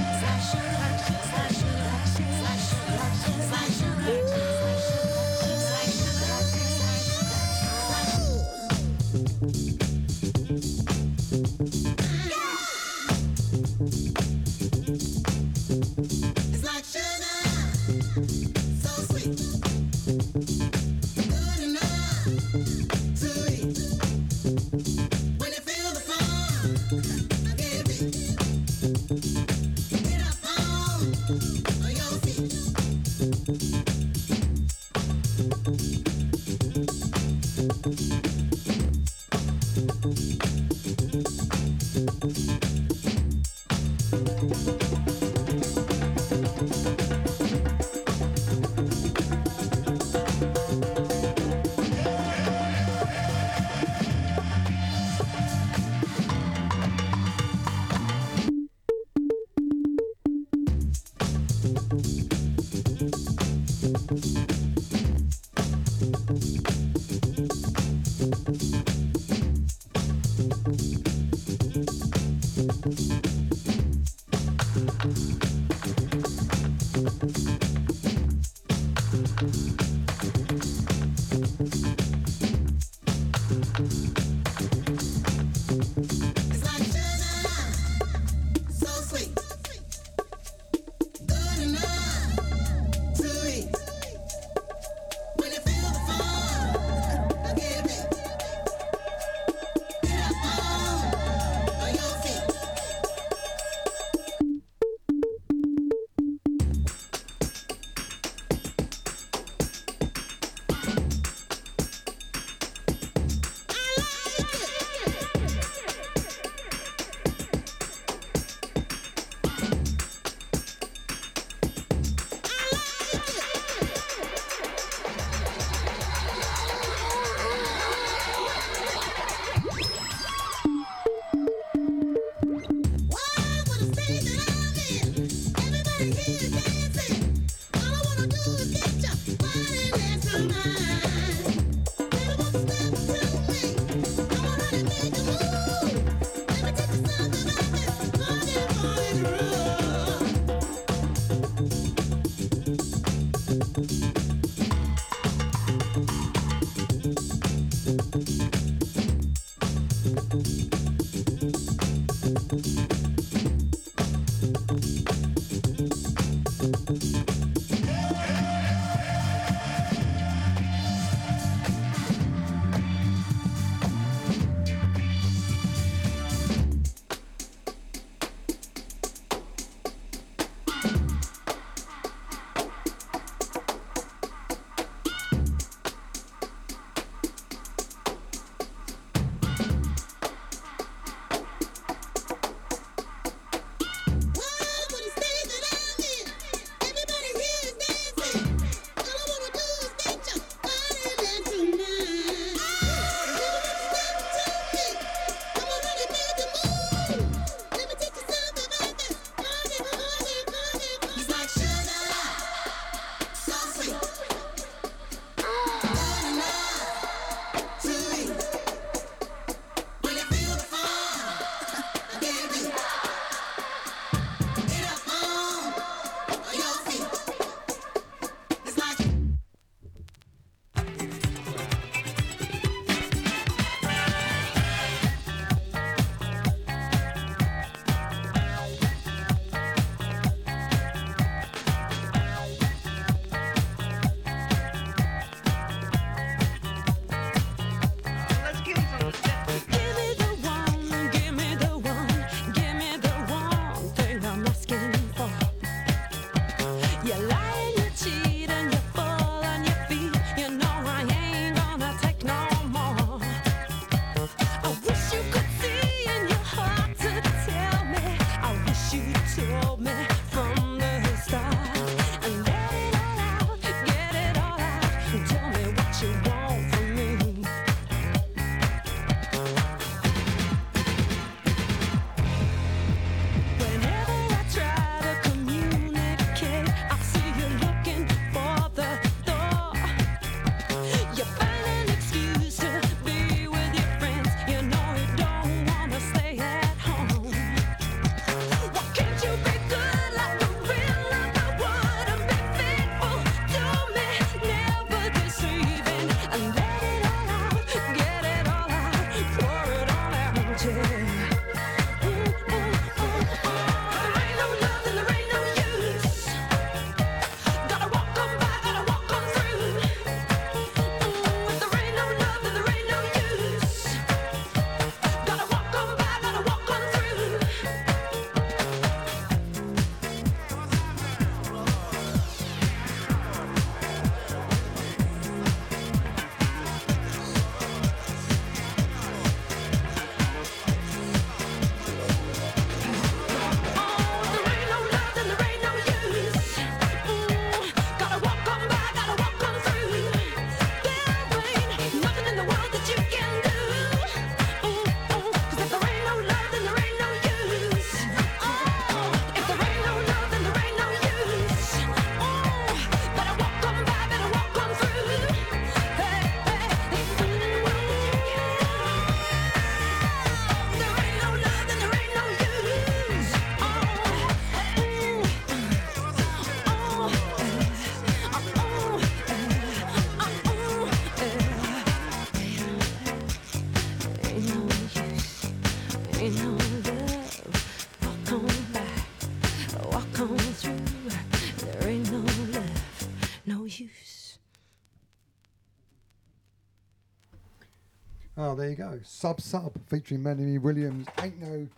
go. Sub Sub featuring Melanie Williams. Ain't no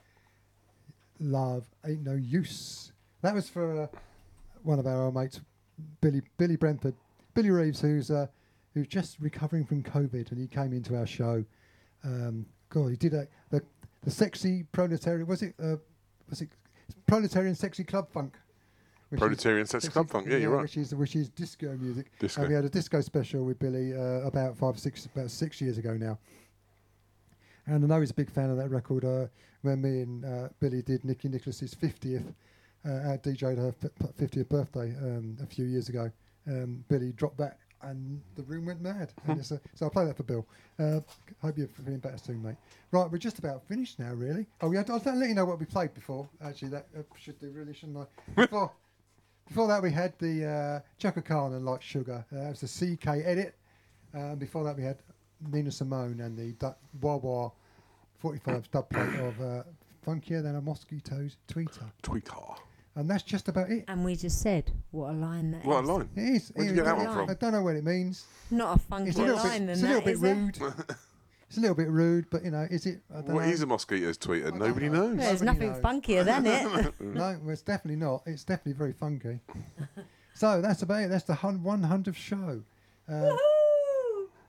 love, ain't no use. That was for uh, one of our old mates, Billy Billy Brentford, Billy Reeves, who's uh, who's just recovering from COVID, and he came into our show. Um, God, he did a the the sexy proletarian. Was it uh, was it proletarian sexy club funk? Proletarian Sexy Club Funk, yeah, you're right. Which is which is disco music. Disco. And we had a disco special with Billy uh, about five six about six years ago now. And I know he's a big fan of that record. Uh, when me and uh, Billy did Nicky Nicholas's 50th, uh, our DJ'd her f- f- 50th birthday um, a few years ago, um, Billy dropped that and the room went mad. and it's a, so I'll play that for Bill. Uh, hope you're feeling better soon, mate. Right, we're just about finished now, really. Oh, yeah, I'll, I'll let you know what we played before. Actually, that uh, should do, really, shouldn't I? Before, before that, we had the uh, Chaka Khan and Like Sugar. Uh, that was the CK edit. Um, before that, we had Nina Simone and the du- Wah Wah 45 dub plate of uh, Funkier Than a Mosquito's Tweeter. Tweeter. And that's just about it. And we just said, what a line that is. What a line. It is. Where'd it you get is. that one from? I don't know what it means. Not a funky It's a little line bit, than it's a little that, bit is it? rude. it's a little bit rude, but you know, is it? I don't What know. is a mosquito's tweeter? Nobody knows. There's Nobody nothing knows. funkier than it. no, well, it's definitely not. It's definitely very funky. so that's about it. That's the hun- 100th show. Uh,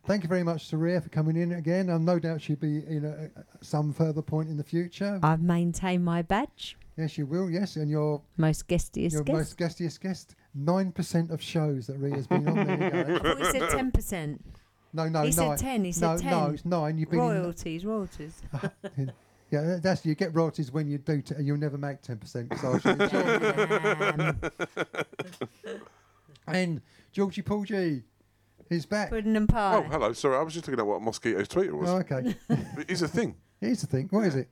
thank you very much to Rhea for coming in again. And no doubt she'll be in a, some further point in the future. I've maintained my badge. yes, you will. Yes, and your Most guestiest your guest. most guestiest guest. Nine percent of shows that Rhea's been on. There you go. I thought he said 10%. No, no, he nine. said 10. He no, said 10. no, it's nine. You've been in- royalties, royalties. Ah, yeah, that's you get royalties when you do. T- you'll never make ten percent. So I should and Georgie Porgy is back. Pudding and pie. Oh, hello. Sorry, I was just looking at what a mosquito's tweeter was. Oh, okay. It is a thing. Here's the thing. What is it?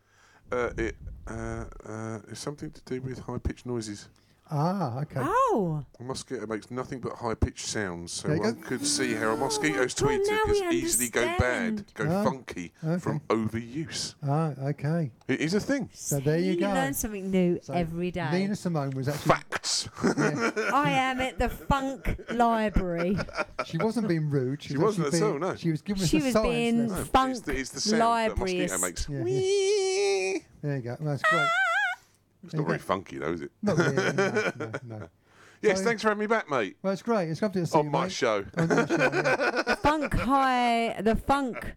Uh, it uh, uh, is something to do with high pitched noises. Ah, okay. Oh. A mosquito makes nothing but high pitched sounds, so There you one go. could see how a mosquito's Well, tweeter now could we easily go bad, go Oh, funky from overuse. Ah, okay. It is a thing. So there you go. You learn something new So every day. Nina Simone was actually facts. I am at the Funk Library. She wasn't being rude. She was wasn't actually at all, being- no. She was giving us She a was science being lesson. funk It's the, it's the sound that a mosquito libraryist. makes. Yeah, yeah. There you go. That's great. It's not very funky, though, is it? Not really. No, no, no. Yes, So- thanks for having me back, mate. Well, it's great. It's lovely to see On you, my mate. show. On your show, yeah. the funk high, the funk,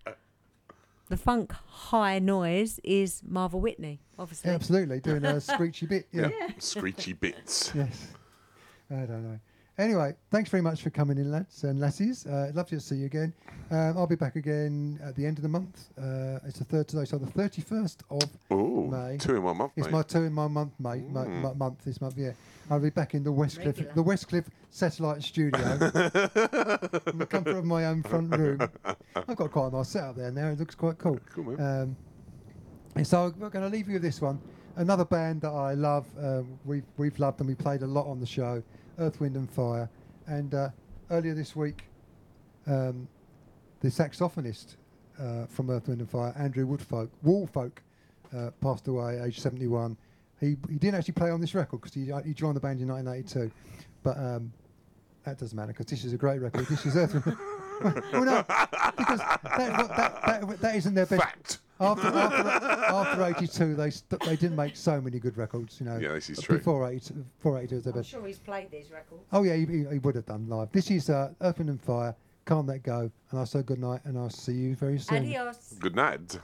the funk high noise is Marvel Whitney, obviously. Yeah, absolutely. Doing a screechy bit. Yeah. Screechy bits. Yes. I don't know. Anyway, thanks very much for coming in, lads and lassies. Uh, lovely to see you again. Um, I'll be back again at the end of the month. Uh, it's the third today, so the 31st of Ooh, May. two in one month, It's mate. my two in my month, mate. mo- Mm. mo- month this month, yeah. I'll be back in the Westcliff, Regular. the Westcliff satellite studio, in the comfort of my own front room. I've got quite a nice setup there now. It looks quite cool. Cool, man. Um, and so we're going to leave you with this one. Another band that I love. Uh, we've we've loved and we played a lot on the show. Earth, Wind and Fire. And uh, earlier this week, um, the saxophonist uh, from Earth, Wind and Fire, Andrew Woodfolk, Woolfolk, uh, passed away, age 71. He he didn't actually play on this record because he he joined the band in 1982, but um, that doesn't matter because this is a great record. This is Earth. Wind- well, no, because that, that, that, that isn't their best. Fact. After, after, after 82, they st- they didn't make so many good records, you know. Yeah, this is true. Before 82, before 82 was their I'm best. sure he's played these records. Oh yeah, he, he, he would have done live. This is uh, Earth, Wind and Fire. Can't let go. And I say good night, and I'll see you very soon. Adios. Good night.